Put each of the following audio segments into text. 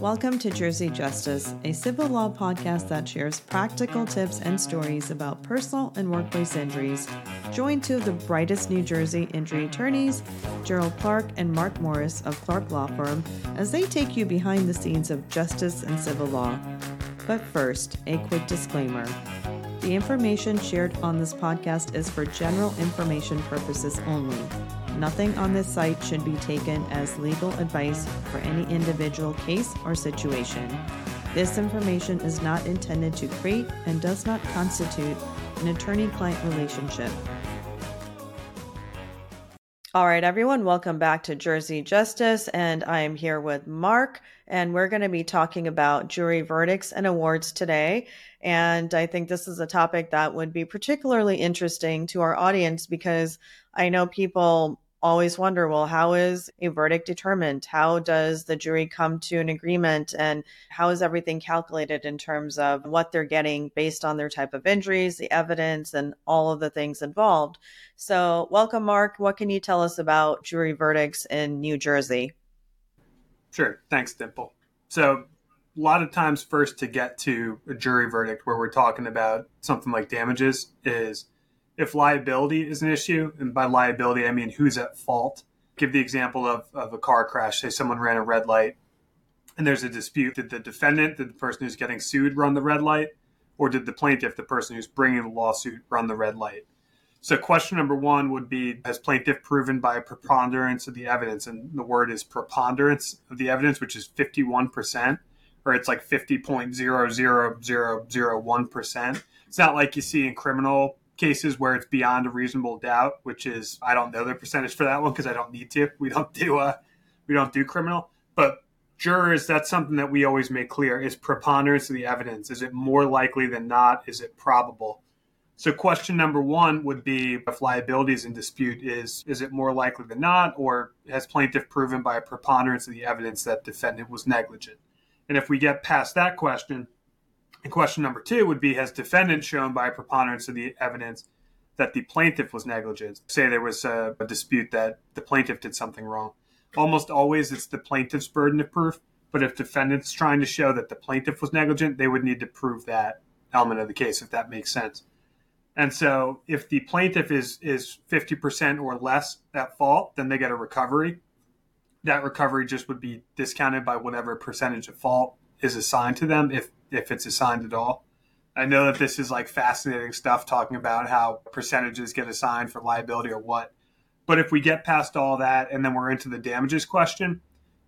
Welcome to Jersey Justice, a civil law podcast that shares practical tips and stories about personal and workplace injuries. Join two of the brightest New Jersey injury attorneys, Gerald Clark and Mark Morris of Clark Law Firm, as they take you behind the scenes of justice and civil law. But first, a quick disclaimer. The information shared on this podcast is for general information purposes only. Nothing on this site should be taken as legal advice for any individual case or situation. This information is not intended to create and does not constitute an attorney client relationship. All right, everyone, welcome back to Jersey Justice. And I am here with Mark, and we're going to be talking about jury verdicts and awards today. And I think this is a topic that would be particularly interesting to our audience because I know people always wonder well how is a verdict determined? How does the jury come to an agreement? And how is everything calculated in terms of what they're getting based on their type of injuries the evidence and all of the things involved? So welcome mark. What can you tell us about jury verdicts in new jersey? Sure. Thanks dimple. So a lot of times first to get to a jury verdict where we're talking about something like damages is if liability is an issue, and by liability, I mean who's at fault. Give the example of, of a car crash. Say someone ran a red light and there's a dispute. Did the defendant, did the person who's getting sued, run the red light? Or did the plaintiff, the person who's bringing the lawsuit, run the red light? So, question number one would be Has plaintiff proven by preponderance of the evidence? And the word is preponderance of the evidence, which is 51%, or it's like 50.00001%. It's not like you see in criminal cases where it's beyond a reasonable doubt, which is I don't know the percentage for that one because I don't need to. We don't do uh we don't do criminal, but jurors that's something that we always make clear is preponderance of the evidence. Is it more likely than not? Is it probable? So question number one would be if liability is in dispute, is is it more likely than not, or has plaintiff proven by a preponderance of the evidence that defendant was negligent? And if we get past that question, and question number two would be Has defendant shown by preponderance of the evidence that the plaintiff was negligent? Say there was a, a dispute that the plaintiff did something wrong. Almost always it's the plaintiff's burden of proof. But if defendant's trying to show that the plaintiff was negligent, they would need to prove that element of the case, if that makes sense. And so if the plaintiff is is 50% or less at fault, then they get a recovery. That recovery just would be discounted by whatever percentage of fault is assigned to them if if it's assigned at all. I know that this is like fascinating stuff talking about how percentages get assigned for liability or what. But if we get past all that and then we're into the damages question,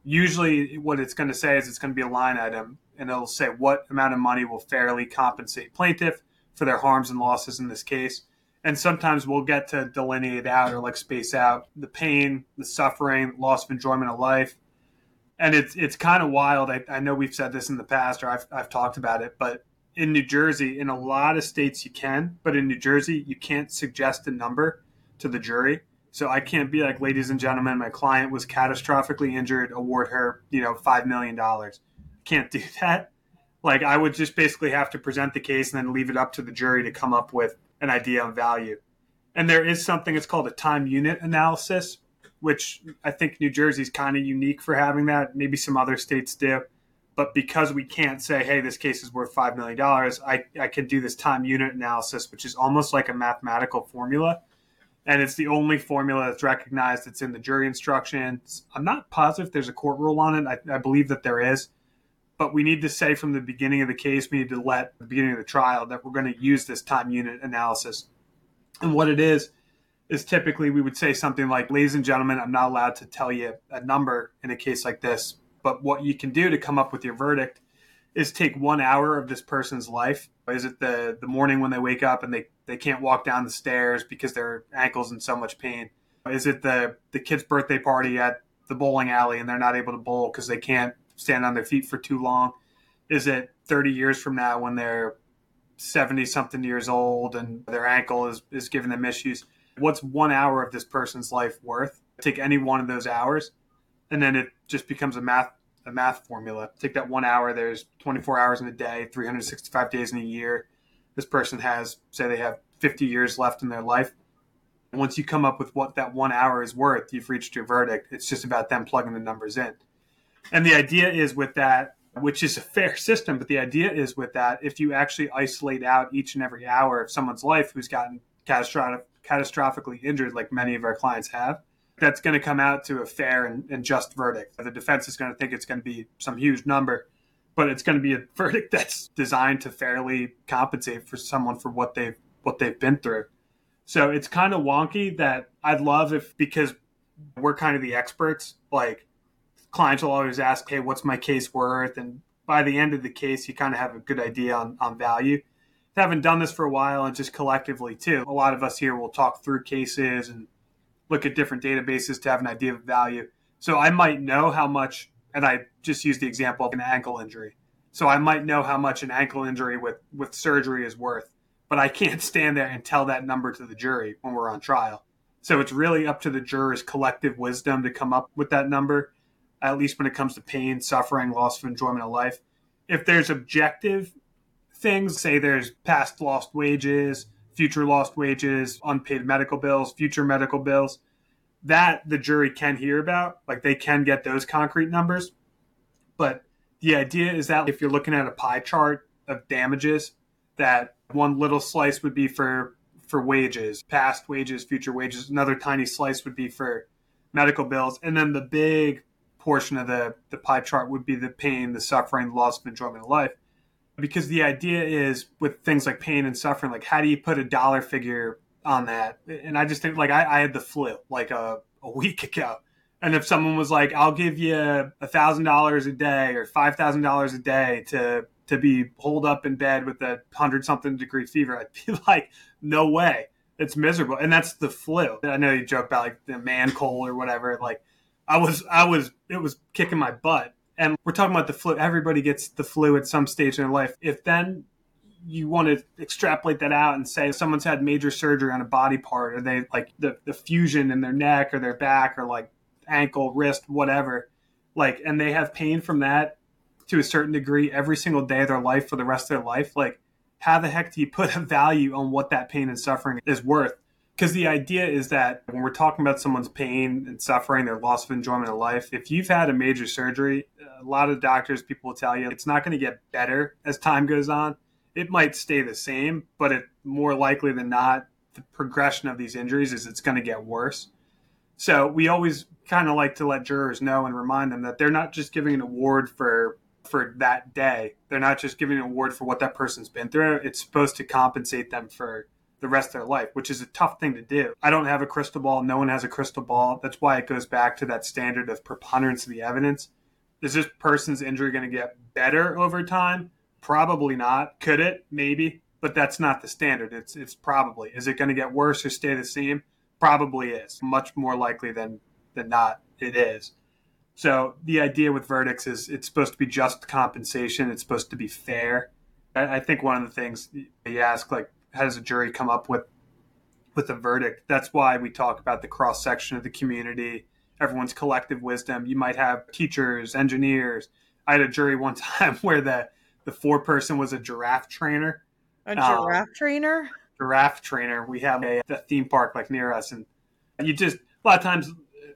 usually what it's going to say is it's going to be a line item and it'll say what amount of money will fairly compensate plaintiff for their harms and losses in this case. And sometimes we'll get to delineate out or like space out the pain, the suffering, loss of enjoyment of life, and it's it's kind of wild. I, I know we've said this in the past, or I've I've talked about it, but in New Jersey, in a lot of states you can, but in New Jersey you can't suggest a number to the jury. So I can't be like, ladies and gentlemen, my client was catastrophically injured. Award her, you know, five million dollars. Can't do that. Like I would just basically have to present the case and then leave it up to the jury to come up with an idea on value. And there is something it's called a time unit analysis, which I think New Jersey's kind of unique for having that. Maybe some other states do. But because we can't say, hey, this case is worth $5 million, I, I can do this time unit analysis, which is almost like a mathematical formula. And it's the only formula that's recognized. It's in the jury instructions. I'm not positive there's a court rule on it. I, I believe that there is. But we need to say from the beginning of the case, we need to let the beginning of the trial that we're going to use this time unit analysis. And what it is, is typically we would say something like, ladies and gentlemen, I'm not allowed to tell you a number in a case like this, but what you can do to come up with your verdict is take one hour of this person's life. Is it the, the morning when they wake up and they, they can't walk down the stairs because their ankle's in so much pain? Is it the, the kid's birthday party at the bowling alley and they're not able to bowl because they can't stand on their feet for too long? Is it 30 years from now when they're 70 something years old and their ankle is, is giving them issues? What's one hour of this person's life worth? Take any one of those hours, and then it just becomes a math a math formula. Take that one hour. There's 24 hours in a day, 365 days in a year. This person has, say, they have 50 years left in their life. Once you come up with what that one hour is worth, you've reached your verdict. It's just about them plugging the numbers in. And the idea is with that which is a fair system. But the idea is with that, if you actually isolate out each and every hour of someone's life who's gotten catastrophic, catastrophically injured, like many of our clients have, that's going to come out to a fair and, and just verdict. The defense is going to think it's going to be some huge number, but it's going to be a verdict that's designed to fairly compensate for someone for what they've what they've been through. So it's kind of wonky that I'd love if because we're kind of the experts, like clients will always ask, Hey, what's my case worth? And by the end of the case, you kind of have a good idea on, on value. Having done this for a while and just collectively too, a lot of us here will talk through cases and look at different databases to have an idea of value. So I might know how much, and I just use the example of an ankle injury. So I might know how much an ankle injury with, with surgery is worth, but I can't stand there and tell that number to the jury when we're on trial. So it's really up to the jurors' collective wisdom to come up with that number at least when it comes to pain, suffering, loss of enjoyment of life. If there's objective things, say there's past lost wages, future lost wages, unpaid medical bills, future medical bills, that the jury can hear about. Like they can get those concrete numbers. But the idea is that if you're looking at a pie chart of damages, that one little slice would be for for wages, past wages, future wages, another tiny slice would be for medical bills, and then the big portion of the, the pie chart would be the pain, the suffering, the loss of enjoyment of life. Because the idea is with things like pain and suffering, like how do you put a dollar figure on that? And I just think like I, I had the flu like uh, a, a week ago. And if someone was like, I'll give you a thousand dollars a day or five thousand dollars a day to to be holed up in bed with a hundred something degree fever, I'd be like, no way. It's miserable. And that's the flu. I know you joke about like the man cold or whatever. Like I was I was it was kicking my butt. And we're talking about the flu. Everybody gets the flu at some stage in their life. If then you want to extrapolate that out and say someone's had major surgery on a body part, or they like the, the fusion in their neck or their back or like ankle, wrist, whatever, like, and they have pain from that to a certain degree every single day of their life for the rest of their life, like, how the heck do you put a value on what that pain and suffering is worth? because the idea is that when we're talking about someone's pain and suffering, their loss of enjoyment of life, if you've had a major surgery, a lot of doctors, people will tell you it's not going to get better as time goes on. It might stay the same, but it more likely than not, the progression of these injuries is it's going to get worse. So we always kind of like to let jurors know and remind them that they're not just giving an award for for that day. They're not just giving an award for what that person's been through. It's supposed to compensate them for the rest of their life, which is a tough thing to do. I don't have a crystal ball. No one has a crystal ball. That's why it goes back to that standard of preponderance of the evidence. Is this person's injury going to get better over time? Probably not. Could it? Maybe. But that's not the standard. It's it's probably. Is it going to get worse or stay the same? Probably is. Much more likely than than not it is. So the idea with verdicts is it's supposed to be just compensation. It's supposed to be fair. I, I think one of the things you ask, like, how does a jury come up with with a verdict? That's why we talk about the cross section of the community, everyone's collective wisdom. You might have teachers, engineers. I had a jury one time where the the four person was a giraffe trainer. A giraffe um, trainer. Giraffe trainer. We have a, a theme park like near us, and you just a lot of times,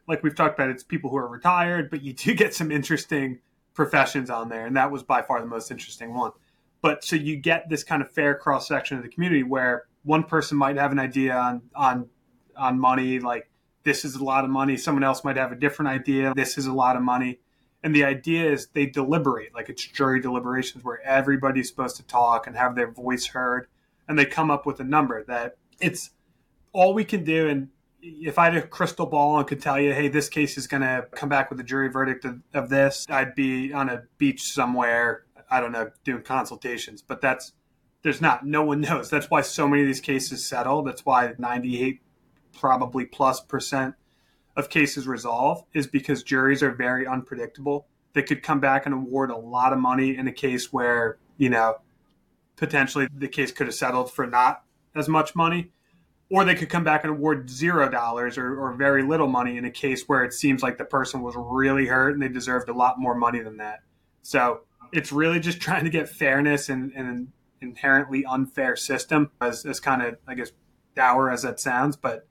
like we've talked about, it's people who are retired, but you do get some interesting professions on there, and that was by far the most interesting one. But so you get this kind of fair cross section of the community where one person might have an idea on on on money, like this is a lot of money. Someone else might have a different idea. This is a lot of money. And the idea is they deliberate, like it's jury deliberations where everybody's supposed to talk and have their voice heard. And they come up with a number that it's all we can do. And if I had a crystal ball and could tell you, hey, this case is going to come back with a jury verdict of, of this, I'd be on a beach somewhere I don't know, doing consultations, but that's there's not. No one knows. That's why so many of these cases settle. That's why 98 probably plus percent of cases resolve is because juries are very unpredictable. They could come back and award a lot of money in a case where, you know, potentially the case could have settled for not as much money. Or they could come back and award zero dollars or, or very little money in a case where it seems like the person was really hurt and they deserved a lot more money than that. So it's really just trying to get fairness in, in an inherently unfair system, as, as kind of, I guess, dour as that sounds, but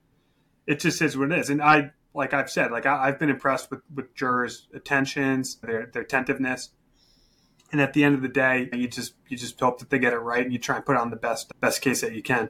it just is what it is. And I, like I've said, like I, have been impressed with, with jurors' attentions, their, their attentiveness. And at the end of the day, you just you just hope that they get it right and you try and put on the best best case that you can.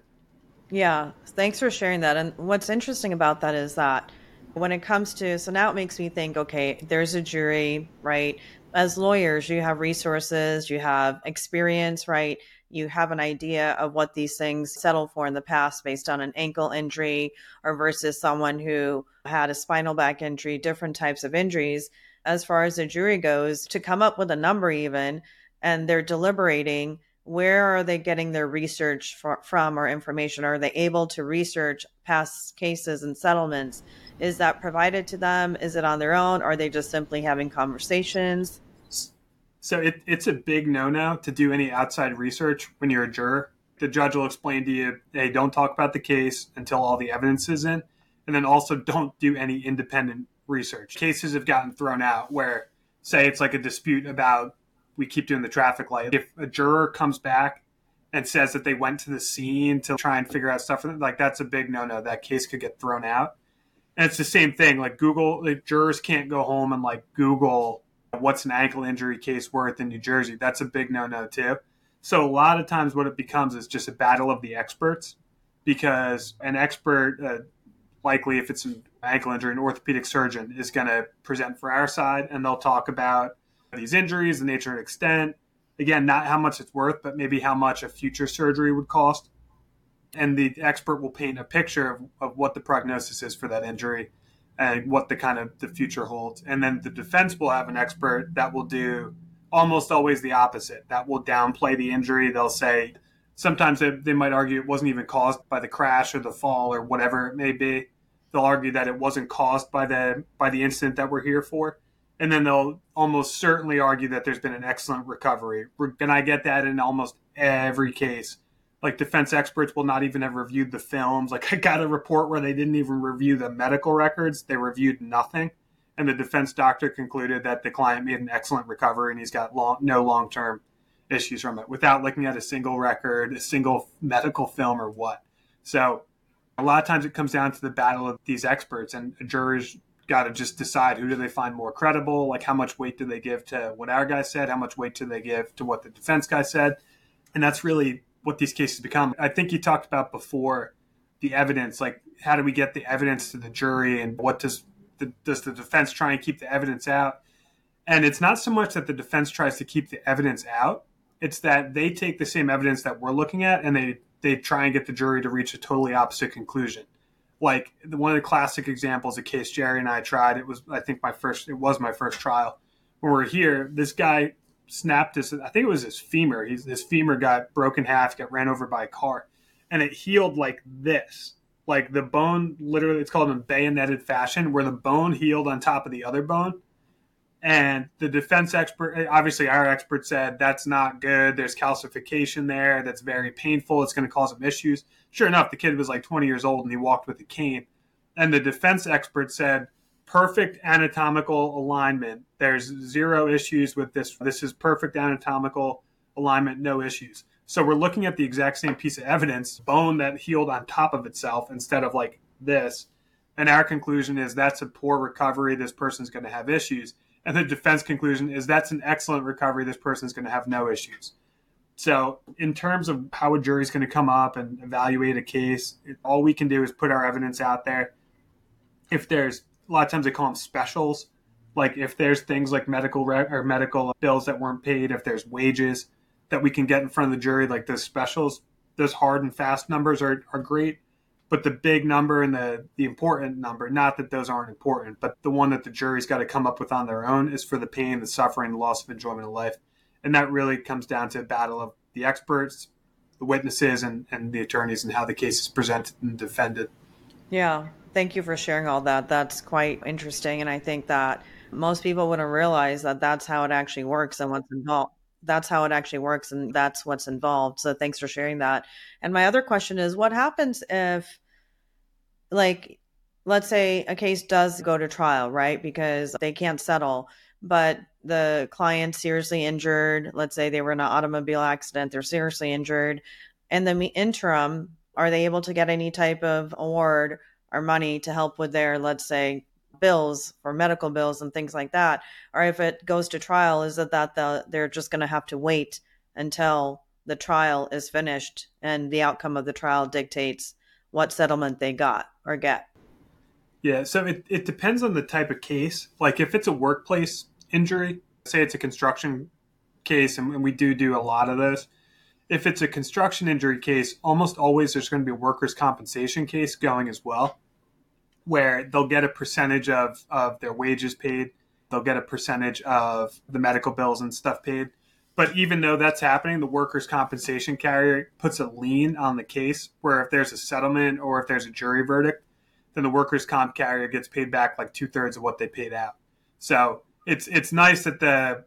Yeah, thanks for sharing that. And what's interesting about that is that when it comes to so now it makes me think okay there's a jury right as lawyers you have resources you have experience right you have an idea of what these things settle for in the past based on an ankle injury or versus someone who had a spinal back injury different types of injuries as far as the jury goes to come up with a number even and they're deliberating where are they getting their research for, from or information are they able to research past cases and settlements is that provided to them? Is it on their own? Are they just simply having conversations? So it, it's a big no no to do any outside research when you're a juror. The judge will explain to you, hey, don't talk about the case until all the evidence is in. And then also don't do any independent research. Cases have gotten thrown out where, say, it's like a dispute about we keep doing the traffic light. If a juror comes back and says that they went to the scene to try and figure out stuff, like that's a big no no. That case could get thrown out. And it's the same thing. Like Google, like jurors can't go home and like Google what's an ankle injury case worth in New Jersey. That's a big no no too. So a lot of times, what it becomes is just a battle of the experts, because an expert, uh, likely if it's an ankle injury, an orthopedic surgeon is going to present for our side, and they'll talk about these injuries, the nature and extent. Again, not how much it's worth, but maybe how much a future surgery would cost and the expert will paint a picture of, of what the prognosis is for that injury and what the kind of the future holds. And then the defense will have an expert that will do almost always the opposite. That will downplay the injury. They'll say sometimes they, they might argue it wasn't even caused by the crash or the fall or whatever it may be. They'll argue that it wasn't caused by the by the incident that we're here for. And then they'll almost certainly argue that there's been an excellent recovery. And I get that in almost every case like defense experts will not even have reviewed the films. Like I got a report where they didn't even review the medical records; they reviewed nothing, and the defense doctor concluded that the client made an excellent recovery and he's got long, no long term issues from it without looking at a single record, a single medical film, or what. So a lot of times it comes down to the battle of these experts, and jurors got to just decide who do they find more credible, like how much weight do they give to what our guy said, how much weight do they give to what the defense guy said, and that's really what these cases become. I think you talked about before the evidence, like how do we get the evidence to the jury, and what does the, does the defense try and keep the evidence out? And it's not so much that the defense tries to keep the evidence out; it's that they take the same evidence that we're looking at, and they they try and get the jury to reach a totally opposite conclusion. Like one of the classic examples, a case Jerry and I tried. It was, I think, my first. It was my first trial. When we we're here, this guy snapped his, I think it was his femur. His femur got broken half, got ran over by a car, and it healed like this. Like the bone, literally, it's called in bayoneted fashion, where the bone healed on top of the other bone. And the defense expert, obviously, our expert said that's not good. There's calcification there. That's very painful. It's going to cause him issues. Sure enough, the kid was like 20 years old and he walked with a cane. And the defense expert said perfect anatomical alignment. There's zero issues with this. This is perfect anatomical alignment, no issues. So we're looking at the exact same piece of evidence, bone that healed on top of itself instead of like this. And our conclusion is that's a poor recovery. This person's going to have issues. And the defense conclusion is that's an excellent recovery. This person's going to have no issues. So, in terms of how a jury's going to come up and evaluate a case, all we can do is put our evidence out there. If there's a lot of times they call them specials. Like if there's things like medical re- or medical bills that weren't paid, if there's wages that we can get in front of the jury, like those specials, those hard and fast numbers are, are great. But the big number and the, the important number, not that those aren't important, but the one that the jury's got to come up with on their own is for the pain, the suffering, the loss of enjoyment of life. And that really comes down to a battle of the experts, the witnesses, and, and the attorneys and how the case is presented and defended. Yeah. Thank you for sharing all that. That's quite interesting. And I think that most people wouldn't realize that that's how it actually works and what's involved. That's how it actually works and that's what's involved. So thanks for sharing that. And my other question is what happens if, like, let's say a case does go to trial, right? Because they can't settle, but the client seriously injured. Let's say they were in an automobile accident, they're seriously injured. In the interim, are they able to get any type of award or money to help with their, let's say, bills or medical bills and things like that or if it goes to trial is it that the, they're just going to have to wait until the trial is finished and the outcome of the trial dictates what settlement they got or get? Yeah so it, it depends on the type of case. Like if it's a workplace injury say it's a construction case and we do do a lot of those. If it's a construction injury case almost always there's going to be a workers compensation case going as well where they'll get a percentage of, of their wages paid. They'll get a percentage of the medical bills and stuff paid. But even though that's happening, the workers' compensation carrier puts a lien on the case where if there's a settlement or if there's a jury verdict, then the workers' comp carrier gets paid back like two thirds of what they paid out. So it's it's nice that the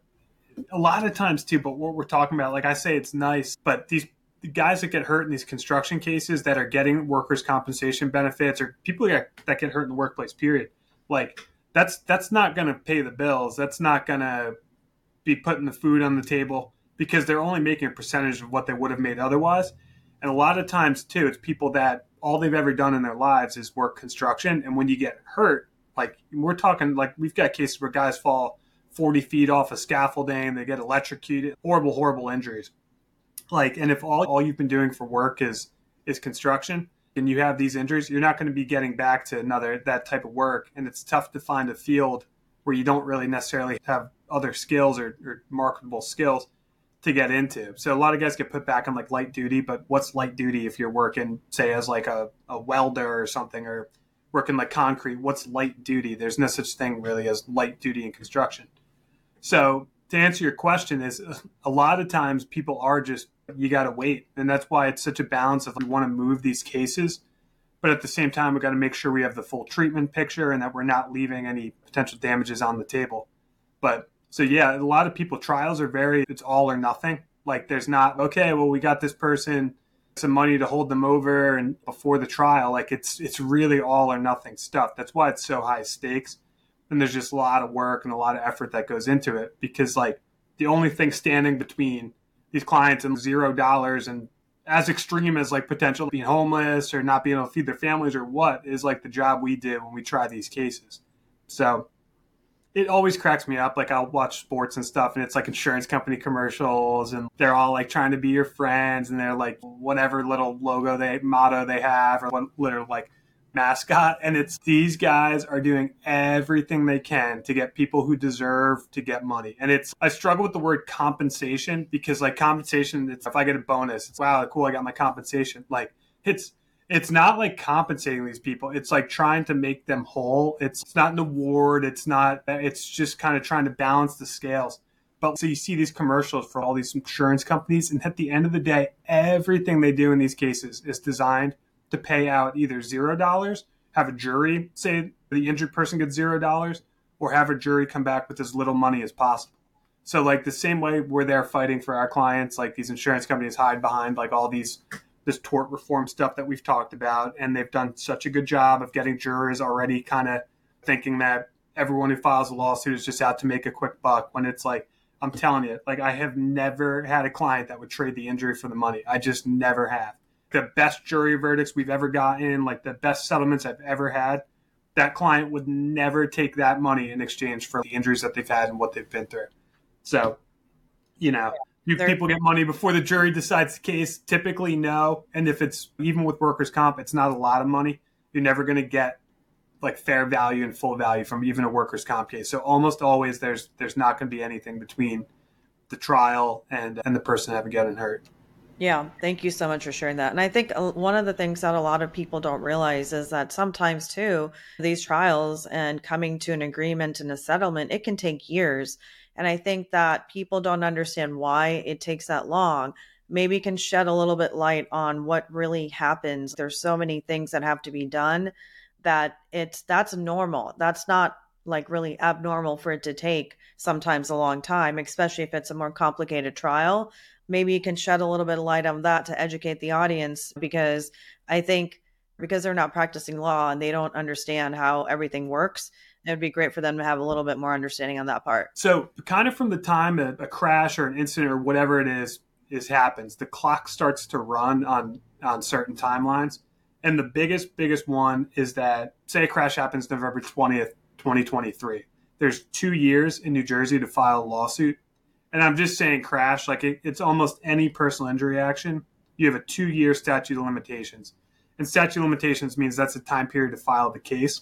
a lot of times too, but what we're talking about, like I say, it's nice, but these the guys that get hurt in these construction cases that are getting workers' compensation benefits or people that, that get hurt in the workplace, period, like that's that's not going to pay the bills. That's not going to be putting the food on the table because they're only making a percentage of what they would have made otherwise. And a lot of times too, it's people that all they've ever done in their lives is work construction. And when you get hurt, like we're talking, like we've got cases where guys fall 40 feet off a scaffolding, they get electrocuted, horrible, horrible injuries like and if all, all you've been doing for work is is construction and you have these injuries you're not going to be getting back to another that type of work. And it's tough to find a field where you don't really necessarily have other skills or, or marketable skills to get into. So a lot of guys get put back on like light duty but what's light duty if you're working say as like a, a welder or something or working like concrete? What's light duty? There's no such thing really as light duty in construction. So to answer your question is a lot of times people are just you got to wait. And that's why it's such a balance of we want to move these cases, but at the same time, we got to make sure we have the full treatment picture and that we're not leaving any potential damages on the table. But so, yeah, a lot of people, trials are very, it's all or nothing. Like there's not, okay, well, we got this person some money to hold them over and before the trial like it's it's really all or nothing stuff that's why it's so high stakes and there's just a lot of work and a lot of effort that goes into it because like the only thing standing between these clients and zero dollars and as extreme as like potential being homeless or not being able to feed their families or what is like the job we did when we try these cases. So it always cracks me up. Like I'll watch sports and stuff and it's like insurance company commercials and they're all like trying to be your friends and they're like whatever little logo they motto they have or what little like mascot. And it's these guys are doing everything they can to get people who deserve to get money. And it's, I struggle with the word compensation because, like, compensation, it's if I get a bonus, it's wow, cool, I got my compensation. Like, it's, it's not like compensating these people. It's like trying to make them whole. It's, it's not an award. It's not, it's just kind of trying to balance the scales. But so you see these commercials for all these insurance companies, and at the end of the day, everything they do in these cases is designed to pay out either zero dollars, have a jury say the injured person gets zero dollars, or have a jury come back with as little money as possible. So, like the same way we're there fighting for our clients, like these insurance companies hide behind like all these this tort reform stuff that we've talked about, and they've done such a good job of getting jurors already kind of thinking that everyone who files a lawsuit is just out to make a quick buck. When it's like, I'm telling you, like I have never had a client that would trade the injury for the money. I just never have the best jury verdicts we've ever gotten, like the best settlements I've ever had, that client would never take that money in exchange for the injuries that they've had and what they've been through. So, you know, you people get money before the jury decides the case. Typically, no. And if it's even with workers' comp, it's not a lot of money. You're never going to get like fair value and full value from even a workers' comp case. So almost always there's there's not going to be anything between the trial and and the person having gotten hurt. Yeah, thank you so much for sharing that. And I think uh, one of the things that a lot of people don't realize is that sometimes, too, these trials and coming to an agreement and a settlement, it can take years. And I think that people don't understand why it takes that long. Maybe can shed a little bit light on what really happens. There's so many things that have to be done that it's that's normal. That's not like really abnormal for it to take sometimes a long time, especially if it's a more complicated trial maybe you can shed a little bit of light on that to educate the audience because I think because they're not practicing law and they don't understand how everything works, it would be great for them to have a little bit more understanding on that part. So, kind of from the time a, a crash or an incident or whatever it is is happens, the clock starts to run on on certain timelines. And the biggest biggest one is that say a crash happens November 20th, 2023. There's two years in New Jersey to file a lawsuit. And I'm just saying crash, like it, it's almost any personal injury action. You have a two year statute of limitations. And statute of limitations means that's the time period to file the case.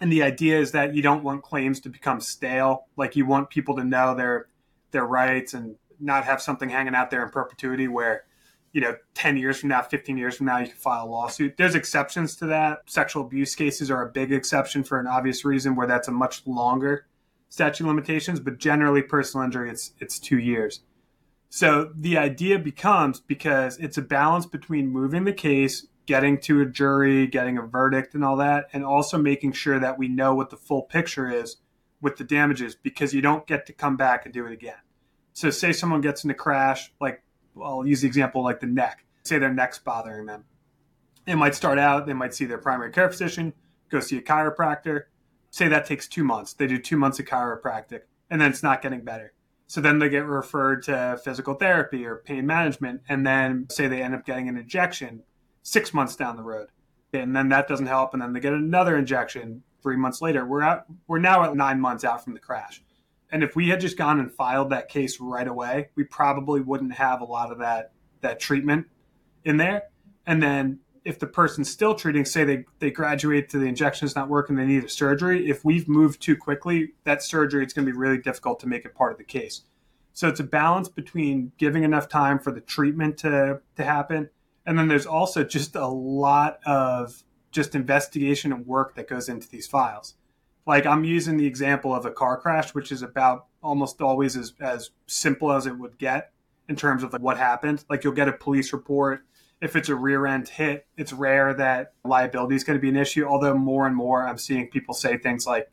And the idea is that you don't want claims to become stale. Like you want people to know their their rights and not have something hanging out there in perpetuity where you know 10 years from now 15 years from now you can file a lawsuit there's exceptions to that sexual abuse cases are a big exception for an obvious reason where that's a much longer statute limitations but generally personal injury it's it's two years so the idea becomes because it's a balance between moving the case getting to a jury getting a verdict and all that and also making sure that we know what the full picture is with the damages because you don't get to come back and do it again so say someone gets in a crash like I'll use the example like the neck. Say their neck's bothering them. It might start out, they might see their primary care physician, go see a chiropractor. Say that takes two months. They do two months of chiropractic, and then it's not getting better. So then they get referred to physical therapy or pain management, and then say they end up getting an injection six months down the road. And then that doesn't help, and then they get another injection three months later. We're at we're now at nine months out from the crash. And if we had just gone and filed that case right away, we probably wouldn't have a lot of that that treatment in there. And then if the person's still treating, say they, they graduate to the injection's not working, they need a surgery. If we've moved too quickly, that surgery it's going to be really difficult to make it part of the case. So it's a balance between giving enough time for the treatment to, to happen. And then there's also just a lot of just investigation and work that goes into these files like I'm using the example of a car crash, which is about almost always as, as simple as it would get in terms of like what happened. Like you'll get a police report. If it's a rear end hit, it's rare that liability is going to be an issue. Although more and more I'm seeing people say things like,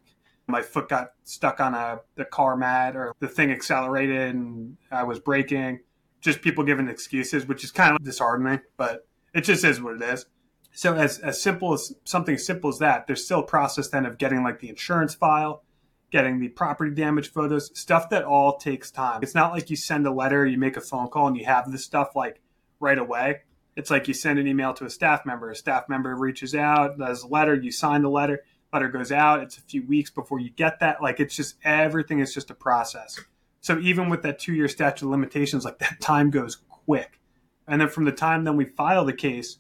my foot got stuck on a the car mat or the thing accelerated and I was braking. Just people giving excuses, which is kind of disheartening, but it just is what it is. So as, as simple as something as simple as that, there's still a process then of getting like the insurance file, getting the property damage photos, stuff that all takes time. It's not like you send a letter, you make a phone call, and you have this stuff like right away. It's like you send an email to a staff member. A staff member reaches out, does a letter, you sign the letter, letter goes out. It's a few weeks before you get that. Like it's just everything is just a process. So even with that two year statute of limitations, like that time goes quick. And then from the time then we file the case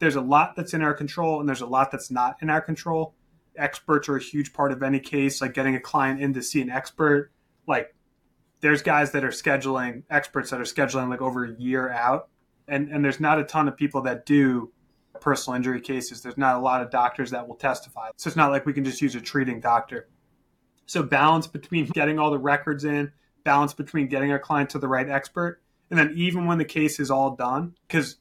there's a lot that's in our control and there's a lot that's not in our control. Experts are a huge part of any case, like getting a client in to see an expert. Like there's guys that are scheduling experts that are scheduling like over a year out. And and there's not a ton of people that do personal injury cases. There's not a lot of doctors that will testify. So it's not like we can just use a treating doctor. So balance between getting all the records in, balance between getting our client to the right expert, and then even when the case is all done, because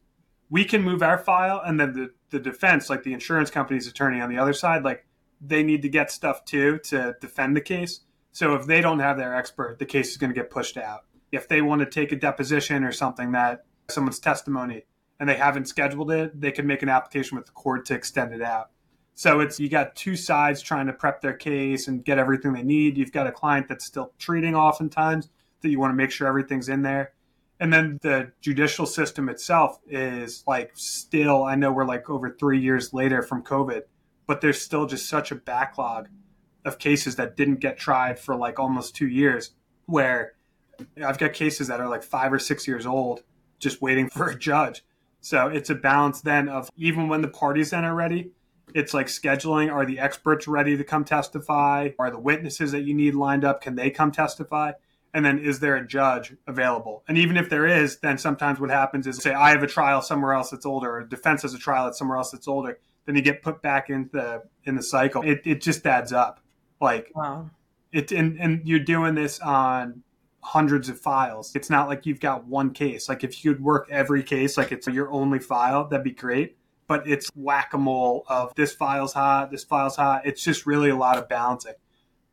we can move our file and then the, the defense like the insurance company's attorney on the other side like they need to get stuff too to defend the case so if they don't have their expert the case is going to get pushed out if they want to take a deposition or something that someone's testimony and they haven't scheduled it they can make an application with the court to extend it out. So it's you got two sides trying to prep their case and get everything they need. You've got a client that's still treating oftentimes that you want to make sure everything's in there. And then the judicial system itself is like still i know we're like over three years later from covid but there's still just such a backlog of cases that didn't get tried for like almost two years where i've got cases that are like five or six years old just waiting for a judge so it's a balance then of even when the parties then are ready it's like scheduling are the experts ready to come testify are the witnesses that you need lined up can they come testify and then is there a judge available? And even if there is, then sometimes what happens is say I have a trial somewhere else that's older, or defense has a trial that's somewhere else that's older, then you get put back in the in the cycle. It it just adds up. Like wow. It and, and you're doing this on hundreds of files. It's not like you've got one case. Like if you could work every case like it's your only file, that'd be great. But it's whack a mole of this file's hot, this file's hot. It's just really a lot of balancing.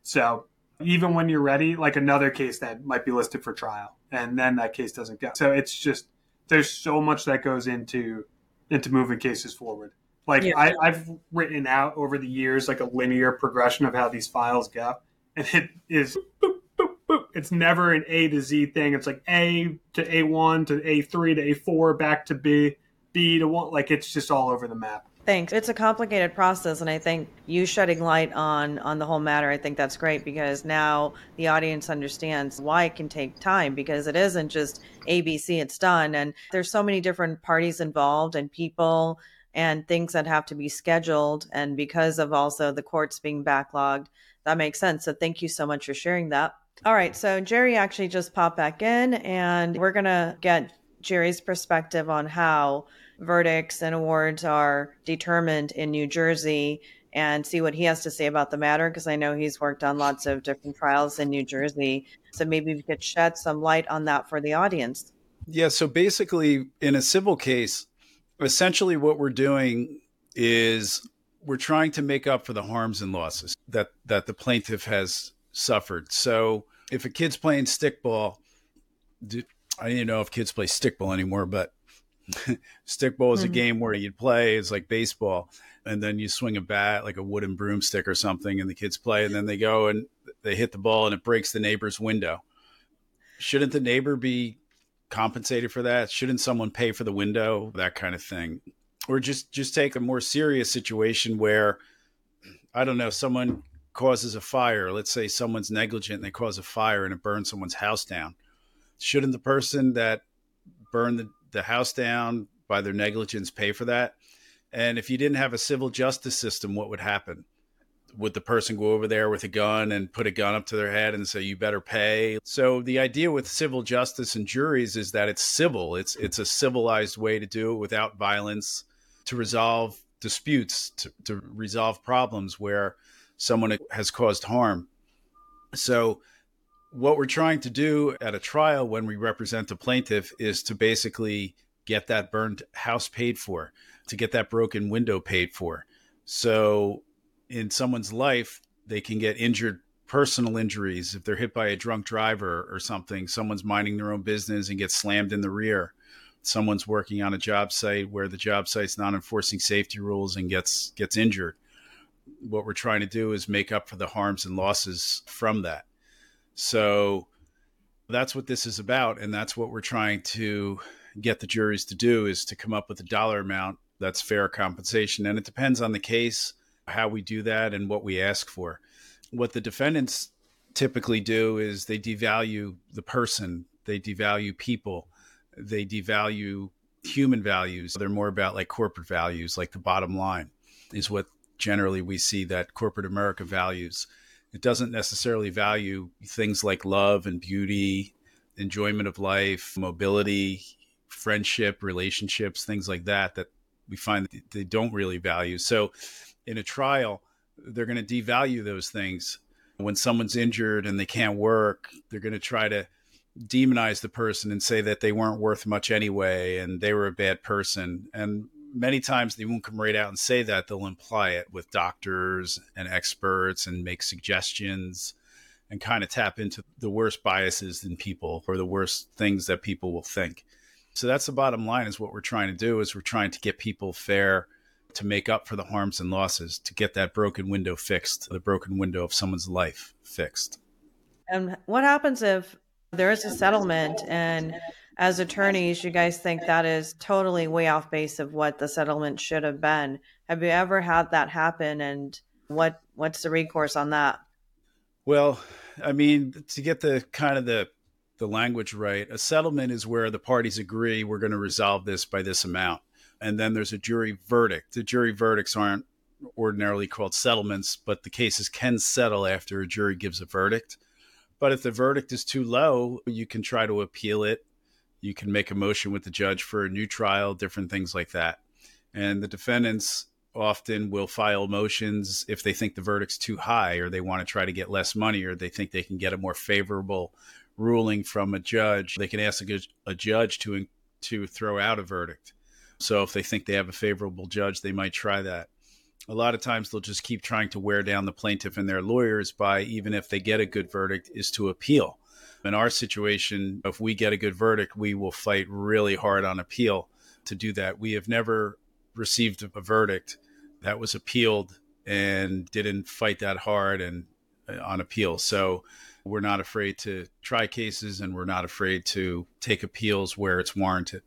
So even when you're ready, like another case that might be listed for trial, and then that case doesn't go. So it's just there's so much that goes into into moving cases forward. Like yeah. I, I've written out over the years like a linear progression of how these files go, and it is boop. It's never an A to Z thing. It's like A to A one to A three to A four back to B, B to one. Like it's just all over the map. Thanks. It's a complicated process, and I think you shedding light on on the whole matter, I think that's great because now the audience understands why it can take time because it isn't just ABC, it's done, and there's so many different parties involved and people and things that have to be scheduled, and because of also the courts being backlogged, that makes sense. So thank you so much for sharing that. All right, so Jerry actually just popped back in, and we're gonna get Jerry's perspective on how verdicts and awards are determined in New Jersey and see what he has to say about the matter because I know he's worked on lots of different trials in New Jersey. So maybe we could shed some light on that for the audience. Yeah. So basically, in a civil case, essentially what we're doing is we're trying to make up for the harms and losses that that the plaintiff has suffered. So if a kid's playing stickball, I don't even know if kids play stickball anymore, but stickball is mm-hmm. a game where you'd play. It's like baseball, and then you swing a bat like a wooden broomstick or something, and the kids play, and then they go and they hit the ball, and it breaks the neighbor's window. Shouldn't the neighbor be compensated for that? Shouldn't someone pay for the window? That kind of thing, or just just take a more serious situation where I don't know someone causes a fire. Let's say someone's negligent and they cause a fire and it burns someone's house down. Shouldn't the person that burned the the house down by their negligence pay for that? And if you didn't have a civil justice system, what would happen? Would the person go over there with a gun and put a gun up to their head and say you better pay? So the idea with civil justice and juries is that it's civil. It's it's a civilized way to do it without violence to resolve disputes, to, to resolve problems where someone has caused harm. So what we're trying to do at a trial when we represent the plaintiff is to basically get that burned house paid for, to get that broken window paid for. So in someone's life, they can get injured personal injuries if they're hit by a drunk driver or something. Someone's minding their own business and gets slammed in the rear. Someone's working on a job site where the job site's not enforcing safety rules and gets gets injured. What we're trying to do is make up for the harms and losses from that. So that's what this is about. And that's what we're trying to get the juries to do is to come up with a dollar amount that's fair compensation. And it depends on the case, how we do that, and what we ask for. What the defendants typically do is they devalue the person, they devalue people, they devalue human values. They're more about like corporate values, like the bottom line is what generally we see that corporate America values it doesn't necessarily value things like love and beauty, enjoyment of life, mobility, friendship, relationships, things like that, that we find that they don't really value. So in a trial, they're going to devalue those things. When someone's injured and they can't work, they're going to try to demonize the person and say that they weren't worth much anyway and they were a bad person. And many times they won't come right out and say that. They'll imply it with doctors and experts and make suggestions and kind of tap into the worst biases in people or the worst things that people will think. So that's the bottom line is what we're trying to do is we're trying to get people fair to make up for the harms and losses, to get that broken window fixed, the broken window of someone's life fixed. And what happens if there is a settlement and as attorneys, you guys think that is totally way off base of what the settlement should have been. Have you ever had that happen and what what's the recourse on that? Well, I mean, to get the kind of the the language right, a settlement is where the parties agree we're going to resolve this by this amount. And then there's a jury verdict. The jury verdicts aren't ordinarily called settlements, but the cases can settle after a jury gives a verdict. But if the verdict is too low, you can try to appeal it you can make a motion with the judge for a new trial, different things like that. And the defendants often will file motions if they think the verdict's too high or they want to try to get less money or they think they can get a more favorable ruling from a judge. They can ask a, a judge to to throw out a verdict. So if they think they have a favorable judge, they might try that. A lot of times they'll just keep trying to wear down the plaintiff and their lawyers by even if they get a good verdict is to appeal in our situation, if we get a good verdict, we will fight really hard on appeal to do that. We have never received a verdict that was appealed and didn't fight that hard and uh, on appeal. So we're not afraid to try cases and we're not afraid to take appeals where it's warranted.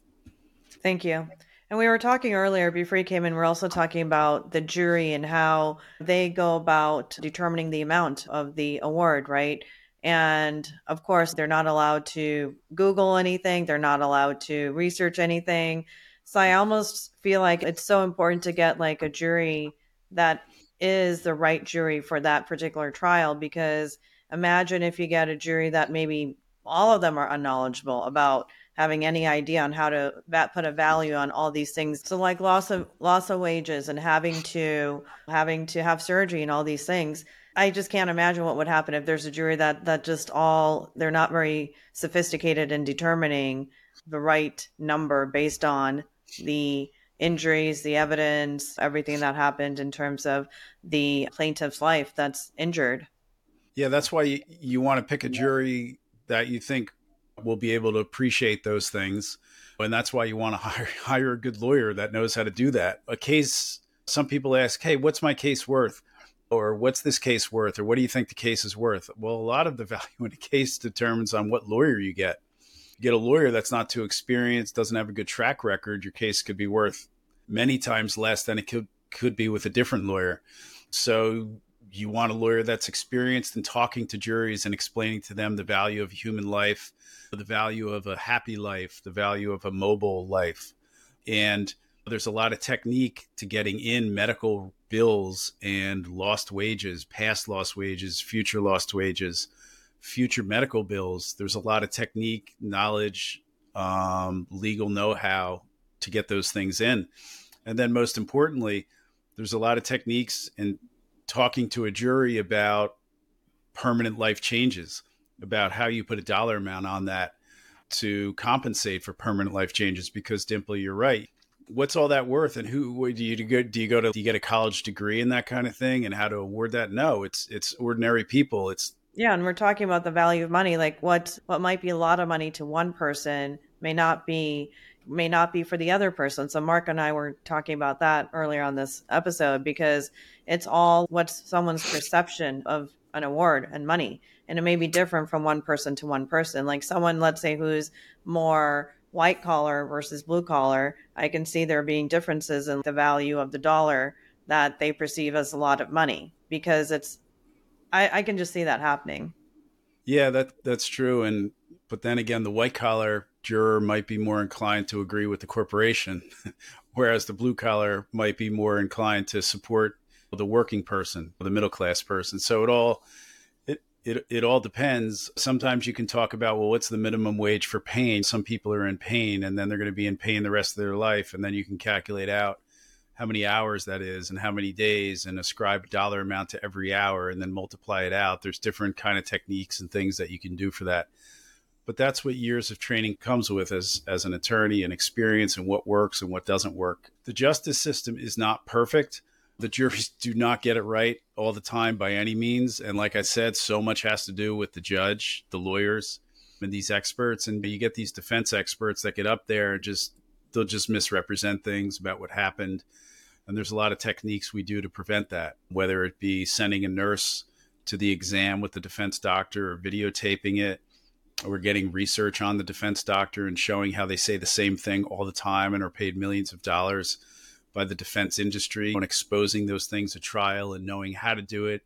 Thank you. And we were talking earlier before you came in, we're also talking about the jury and how they go about determining the amount of the award, right? And of course, they're not allowed to Google anything, they're not allowed to research anything. So I almost feel like it's so important to get like a jury that is the right jury for that particular trial because imagine if you get a jury that maybe all of them are unknowledgeable about having any idea on how to put a value on all these things. So like loss of loss of wages and having to having to have surgery and all these things. I just can't imagine what would happen if there's a jury that that just all they're not very sophisticated in determining the right number based on the injuries, the evidence, everything that happened in terms of the plaintiff's life that's injured. Yeah, that's why you, you want to pick a jury that you think will be able to appreciate those things. And that's why you want to hire, hire a good lawyer that knows how to do that. A case, some people ask, hey, what's my case worth? Or what's this case worth? Or what do you think the case is worth? Well, a lot of the value in a case determines on what lawyer you get. You get a lawyer that's not too experienced, doesn't have a good track record, your case could be worth many times less than it could could be with a different lawyer. So you want a lawyer that's experienced in talking to juries and explaining to them the value of human life the value of a happy life, the value of a mobile life. And there's a lot of technique to getting in medical bills and lost wages, past lost wages, future lost wages, future medical bills. There's a lot of technique, knowledge, um, legal know how to get those things in. And then, most importantly, there's a lot of techniques in talking to a jury about permanent life changes about how you put a dollar amount on that to compensate for permanent life changes because Dimple, you're right. What's all that worth, and who do you go? Do you go to? Do you get a college degree and that kind of thing, and how to award that? No, it's it's ordinary people. It's yeah, and we're talking about the value of money. Like what what might be a lot of money to one person may not be may not be for the other person. So Mark and I were talking about that earlier on this episode because it's all what's someone's perception of an award and money and it may be different from one person to one person like someone let's say who's more white collar versus blue collar i can see there being differences in the value of the dollar that they perceive as a lot of money because it's i, I can just see that happening yeah that that's true and but then again the white collar juror might be more inclined to agree with the corporation whereas the blue collar might be more inclined to support the working person, the middle class person. So it all it it all depends. Sometimes you can talk about well, what's the minimum wage for pain? Some people are in pain, and then they're going to be in pain the rest of their life, and then you can calculate out how many hours that is and how many days and ascribe a dollar amount to every hour and then multiply it out there's different kind of techniques and things that you can do for that but that's what years of training comes with as as an attorney and experience and what works and what doesn't work the justice system is not perfect the juries do not get it right all the time by any means. And like I said, so much has to do with the judge, the lawyers, and these experts. And you get these defense experts that get up there and just they'll just misrepresent things about what happened. And there's a lot of techniques we do to prevent that, whether it be sending a nurse to the exam with the defense doctor or videotaping it, or getting research on the defense doctor and showing how they say the same thing all the time and are paid millions of dollars by the defense industry on exposing those things at trial and knowing how to do it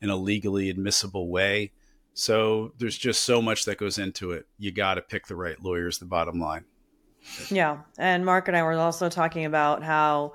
in a legally admissible way. So there's just so much that goes into it. You got to pick the right lawyers, the bottom line. Yeah. And Mark and I were also talking about how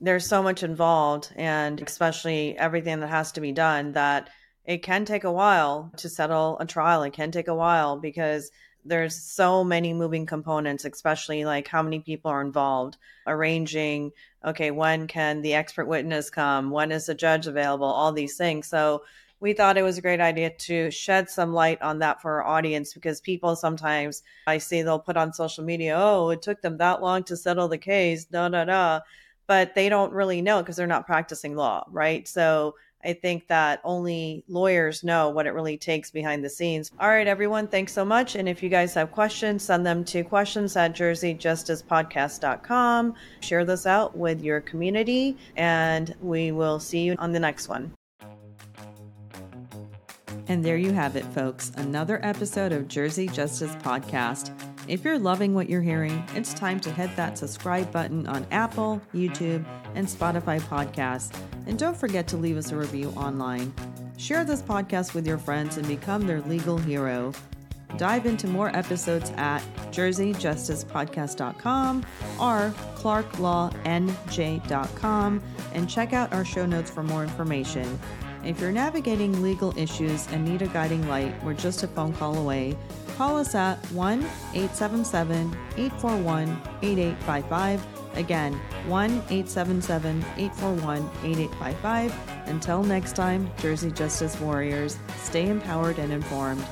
there's so much involved, and especially everything that has to be done, that it can take a while to settle a trial. It can take a while because there's so many moving components especially like how many people are involved arranging okay when can the expert witness come? When is the judge available? All these things. So we thought it was a great idea to shed some light on that for our audience because people sometimes i see they'll put on social media oh it took them that long to settle the case da da da. But they don't really know because they're not practicing law right? So I think that only lawyers know what it really takes behind the scenes. All right, everyone, thanks so much. And if you guys have questions, send them to questions at jerseyjusticepodcast.com. Share this out with your community, and we will see you on the next one. And there you have it, folks. Another episode of Jersey Justice Podcast. If you're loving what you're hearing, it's time to hit that subscribe button on Apple, YouTube, and Spotify podcasts. And don't forget to leave us a review online. Share this podcast with your friends and become their legal hero. Dive into more episodes at jerseyjusticepodcast.com or clarklawNJ.com and check out our show notes for more information. If you're navigating legal issues and need a guiding light, we're just a phone call away. Call us at 1 877 841 8855. Again, 1 877 841 8855. Until next time, Jersey Justice Warriors, stay empowered and informed.